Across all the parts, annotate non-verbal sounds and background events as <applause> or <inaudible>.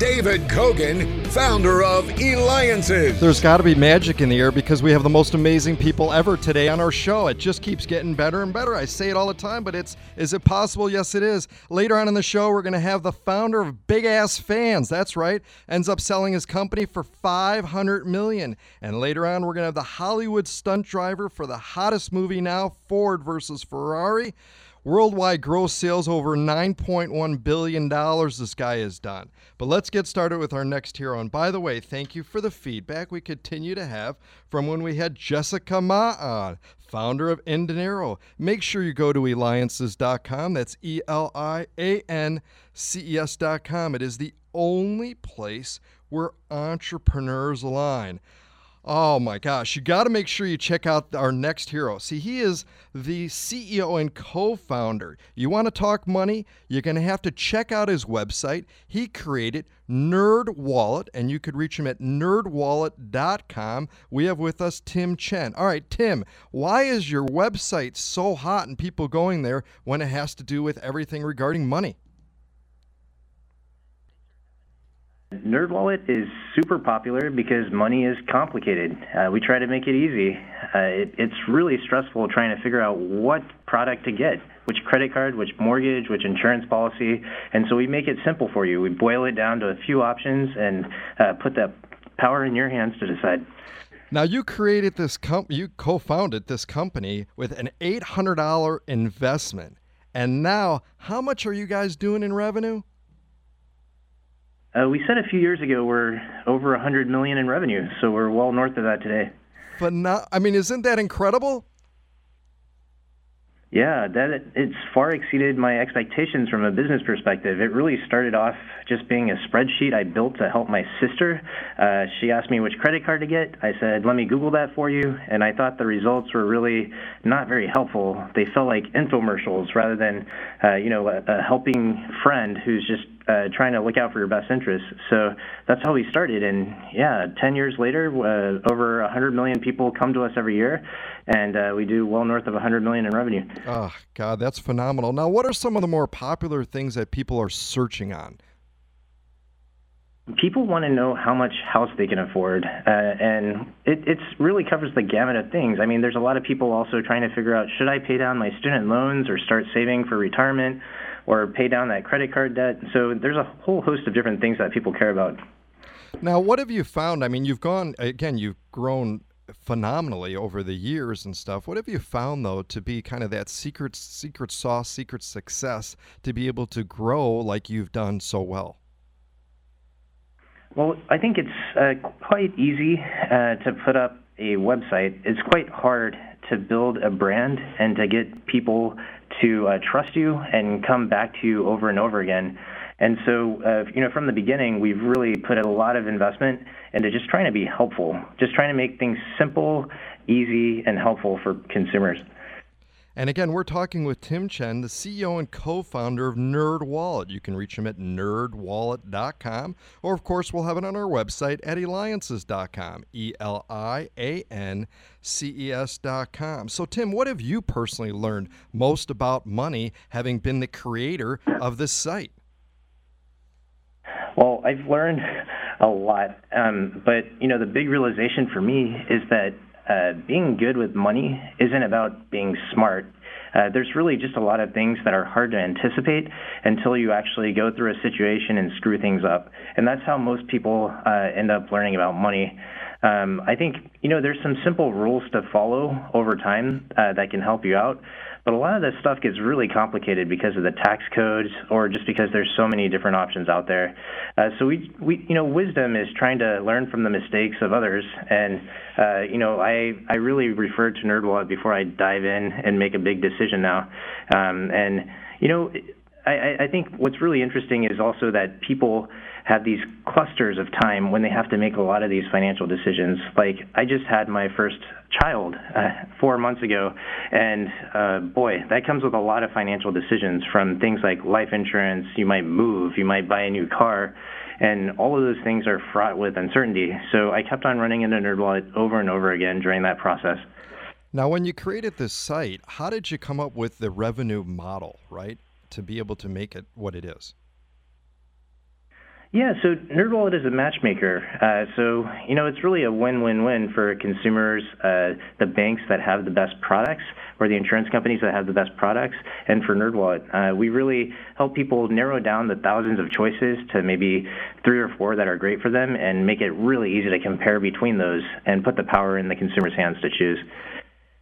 David Kogan, founder of Eliances. There's got to be magic in the air because we have the most amazing people ever today on our show. It just keeps getting better and better. I say it all the time, but it's is it possible? Yes, it is. Later on in the show, we're going to have the founder of Big Ass Fans. That's right. Ends up selling his company for 500 million. And later on, we're going to have the Hollywood stunt driver for the hottest movie now, Ford versus Ferrari. Worldwide gross sales over $9.1 billion this guy has done. But let's get started with our next hero. And by the way, thank you for the feedback we continue to have from when we had Jessica Mah on, founder of Indinero. Make sure you go to eliances.com. That's E L I A N C E S.com. It is the only place where entrepreneurs align. Oh my gosh, you got to make sure you check out our next hero. See, he is the CEO and co founder. You want to talk money? You're going to have to check out his website. He created Nerd Wallet, and you could reach him at nerdwallet.com. We have with us Tim Chen. All right, Tim, why is your website so hot and people going there when it has to do with everything regarding money? NerdWallet is super popular because money is complicated. Uh, we try to make it easy. Uh, it, it's really stressful trying to figure out what product to get, which credit card, which mortgage, which insurance policy, and so we make it simple for you. We boil it down to a few options and uh, put that power in your hands to decide. Now you created this company, you co-founded this company with an $800 investment. And now, how much are you guys doing in revenue? Uh, we said a few years ago we're over 100 million in revenue, so we're well north of that today. But not, I mean, isn't that incredible? Yeah, that it's far exceeded my expectations from a business perspective. It really started off just being a spreadsheet I built to help my sister. Uh, she asked me which credit card to get. I said, "Let me Google that for you," and I thought the results were really not very helpful. They felt like infomercials rather than, uh, you know, a, a helping friend who's just uh, trying to look out for your best interests. So that's how we started. And yeah, 10 years later, uh, over 100 million people come to us every year, and uh, we do well north of 100 million in revenue. Oh, God, that's phenomenal. Now, what are some of the more popular things that people are searching on? people want to know how much house they can afford, uh, and it it's really covers the gamut of things. I mean, there's a lot of people also trying to figure out should I pay down my student loans or start saving for retirement or pay down that credit card debt. So there's a whole host of different things that people care about. Now, what have you found? I mean, you've gone again, you've grown phenomenally over the years and stuff. What have you found though to be kind of that secret secret sauce, secret success to be able to grow like you've done so well? Well, I think it's uh, quite easy uh, to put up a website. It's quite hard to build a brand and to get people to uh, trust you and come back to you over and over again. And so, uh, you know, from the beginning, we've really put a lot of investment into just trying to be helpful, just trying to make things simple, easy, and helpful for consumers. And again, we're talking with Tim Chen, the CEO and co founder of Nerd Wallet. You can reach him at nerdwallet.com, or of course, we'll have it on our website at eliances.com. E L I A N C E S.com. So, Tim, what have you personally learned most about money having been the creator of this site? Well, I've learned a lot. Um, but, you know, the big realization for me is that uh, being good with money isn't about being smart. Uh, there's really just a lot of things that are hard to anticipate until you actually go through a situation and screw things up. And that's how most people uh, end up learning about money. Um, I think, you know, there's some simple rules to follow over time uh, that can help you out. But a lot of this stuff gets really complicated because of the tax codes or just because there's so many different options out there. Uh, so we, we, you know, wisdom is trying to learn from the mistakes of others. And, uh, you know, I, I really refer to NerdWallet before I dive in and make a big decision now. Um, and, you know, I, I think what's really interesting is also that people have these clusters of time when they have to make a lot of these financial decisions. Like I just had my first child uh, four months ago, and uh, boy, that comes with a lot of financial decisions from things like life insurance. You might move, you might buy a new car, and all of those things are fraught with uncertainty. So I kept on running into NerdWallet over and over again during that process. Now, when you created this site, how did you come up with the revenue model, right, to be able to make it what it is? Yeah, so NerdWallet is a matchmaker. Uh, so, you know, it's really a win-win-win for consumers, uh, the banks that have the best products, or the insurance companies that have the best products, and for NerdWallet. Uh, we really help people narrow down the thousands of choices to maybe three or four that are great for them and make it really easy to compare between those and put the power in the consumer's hands to choose.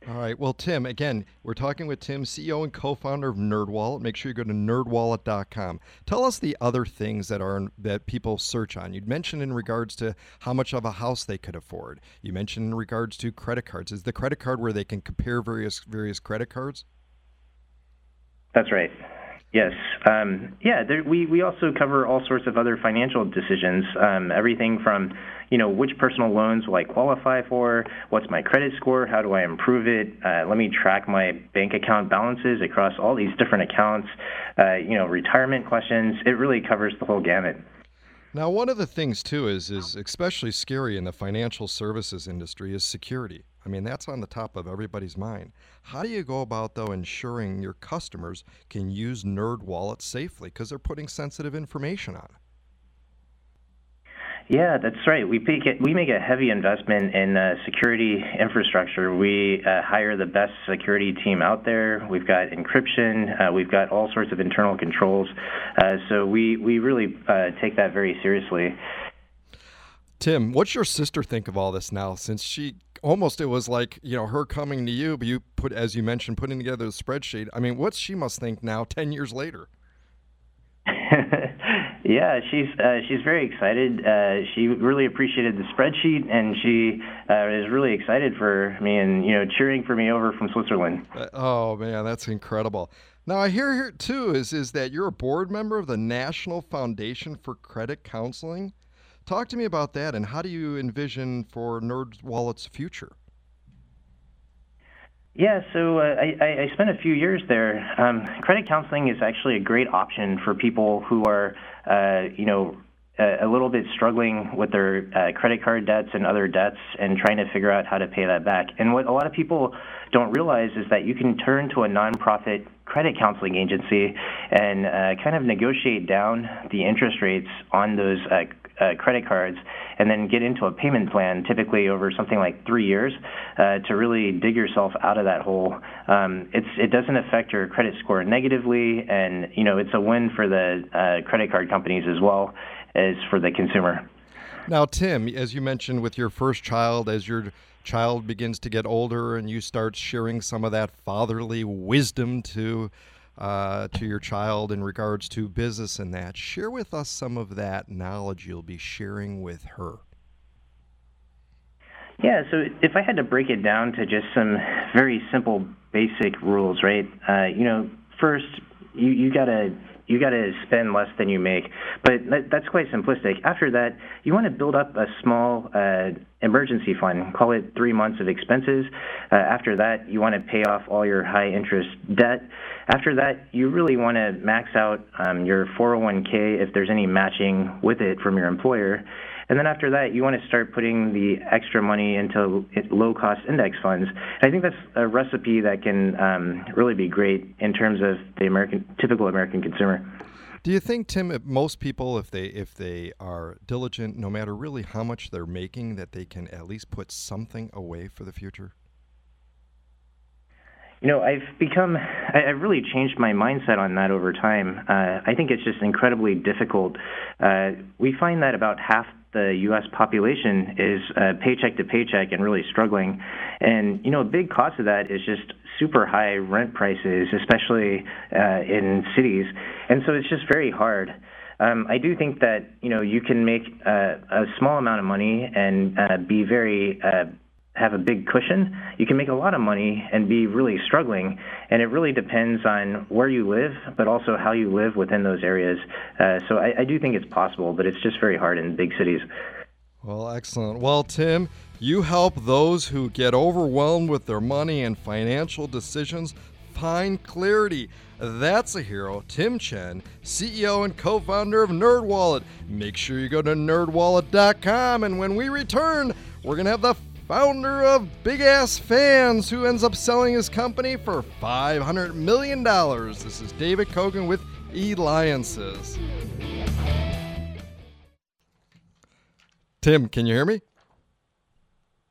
All right. Well, Tim, again, we're talking with Tim, CEO and co-founder of NerdWallet. Make sure you go to nerdwallet.com. Tell us the other things that are that people search on. You mentioned in regards to how much of a house they could afford. You mentioned in regards to credit cards. Is the credit card where they can compare various various credit cards? That's right. Yes. Um, yeah. There, we we also cover all sorts of other financial decisions. Um, everything from, you know, which personal loans will I qualify for? What's my credit score? How do I improve it? Uh, let me track my bank account balances across all these different accounts. Uh, you know, retirement questions. It really covers the whole gamut. Now, one of the things too is is especially scary in the financial services industry is security. I mean, that's on the top of everybody's mind. How do you go about though ensuring your customers can use Nerd Wallet safely because they're putting sensitive information on? Yeah, that's right. We make, it, we make a heavy investment in uh, security infrastructure. We uh, hire the best security team out there. We've got encryption. Uh, we've got all sorts of internal controls. Uh, so we we really uh, take that very seriously. Tim, what's your sister think of all this now? Since she almost it was like you know her coming to you, but you put as you mentioned putting together the spreadsheet. I mean, what she must think now, ten years later. <laughs> Yeah, she's uh, she's very excited. Uh, she really appreciated the spreadsheet, and she uh, is really excited for me and you know cheering for me over from Switzerland. Uh, oh man, that's incredible. Now I hear here too is is that you're a board member of the National Foundation for Credit Counseling. Talk to me about that, and how do you envision for NerdWallet's future? Yeah, so uh, I, I spent a few years there. Um, credit counseling is actually a great option for people who are, uh, you know, a, a little bit struggling with their uh, credit card debts and other debts and trying to figure out how to pay that back. And what a lot of people don't realize is that you can turn to a nonprofit credit counseling agency and uh, kind of negotiate down the interest rates on those uh, credit cards and then get into a payment plan, typically over something like three years, uh, to really dig yourself out of that hole. Um, it's it doesn't affect your credit score negatively, and you know it's a win for the uh, credit card companies as well as for the consumer. Now, Tim, as you mentioned with your first child, as your child begins to get older and you start sharing some of that fatherly wisdom to uh, to your child in regards to business and that. Share with us some of that knowledge you'll be sharing with her. Yeah, so if I had to break it down to just some very simple, basic rules, right? Uh, you know, first you you gotta you got to spend less than you make. But that, that's quite simplistic. After that, you want to build up a small uh, emergency fund, call it three months of expenses. Uh, after that, you want to pay off all your high interest debt. After that, you really want to max out um, your 401k if there's any matching with it from your employer. And then after that, you want to start putting the extra money into low-cost index funds. And I think that's a recipe that can um, really be great in terms of the American typical American consumer. Do you think, Tim, if most people, if they if they are diligent, no matter really how much they're making, that they can at least put something away for the future? You know, I've become, I've really changed my mindset on that over time. Uh, I think it's just incredibly difficult. Uh, we find that about half the U.S. population is uh, paycheck to paycheck and really struggling. And, you know, a big cost of that is just super high rent prices, especially uh, in cities. And so it's just very hard. Um, I do think that, you know, you can make uh, a small amount of money and uh, be very uh, have a big cushion, you can make a lot of money and be really struggling. And it really depends on where you live, but also how you live within those areas. Uh, so I, I do think it's possible, but it's just very hard in big cities. Well, excellent. Well, Tim, you help those who get overwhelmed with their money and financial decisions find clarity. That's a hero, Tim Chen, CEO and co founder of NerdWallet. Make sure you go to nerdwallet.com, and when we return, we're going to have the founder of Big Ass Fans who ends up selling his company for $500 million. This is David Kogan with Eliances. Tim, can you hear me?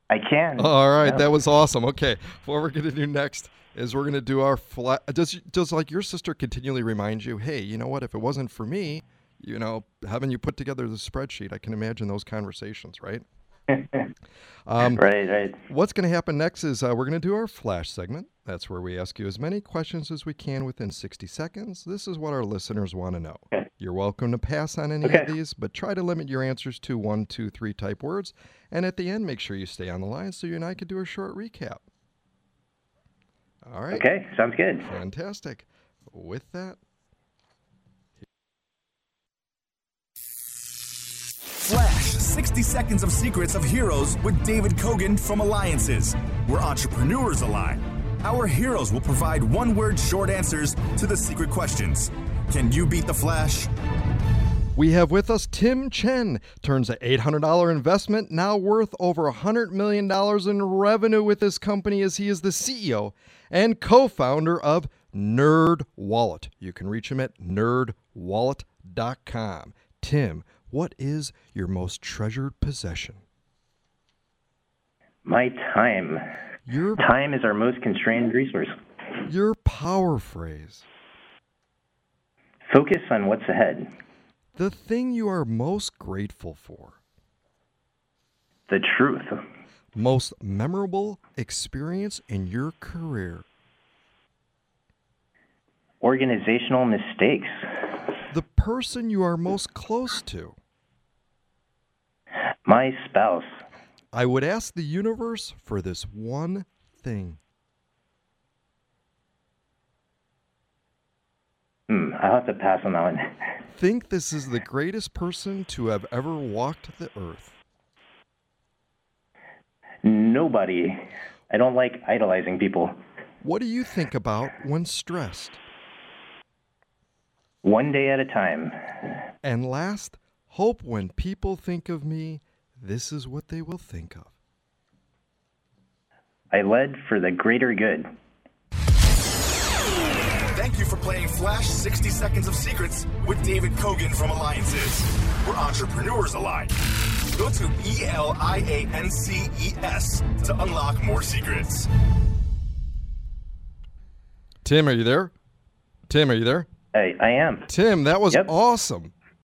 I can. All right, Yeah. that was awesome. Okay, what we're gonna do next is we're gonna do our flat. Does does like your sister continually remind you, hey, you know what? If it wasn't for me, you know, having you put together the spreadsheet, I can imagine those conversations, right? <laughs> Um, right, right. What's going to happen next is uh, we're going to do our flash segment. That's where we ask you as many questions as we can within 60 seconds. This is what our listeners want to know. Okay. You're welcome to pass on any Okay. of these, but try to limit your answers to one, two, three type words. And at the end, make sure you stay on the line so you and I could do a short recap. All right. Okay, sounds good. Fantastic. With that, 60 Seconds of Secrets of Heroes with David Kogan from Eliances, where entrepreneurs align. Our heroes will provide one word short answers to the secret questions. Can you beat the Flash? We have with us Tim Chen. Turns an $800 investment now worth over $100 million in revenue with his company as he is the CEO and co founder of Nerd Wallet. You can reach him at nerdwallet.com. Tim, what is your most treasured possession? My time. Your, Time is our most constrained resource. your power phrase. Focus on what's ahead. The thing you are most grateful for. The truth. Most memorable experience in your career. Organizational mistakes. The person you are most close to. My spouse. I would ask the universe for this one thing. Hmm, I'll have to pass on that one. <laughs> Think this is the greatest person to have ever walked the earth. Nobody. I don't like idolizing people. What do you think about when stressed? One day at a time. And last, hope when people think of me, this is what they will think of. I led for the greater good. Thank you for playing Flash 60 Seconds of Secrets with David Kogan from Eliances, We're entrepreneurs align. Go to E L I A N C E S to unlock more secrets. Tim, are you there? Tim, are you there? I, I am. Tim, that was Yep. awesome.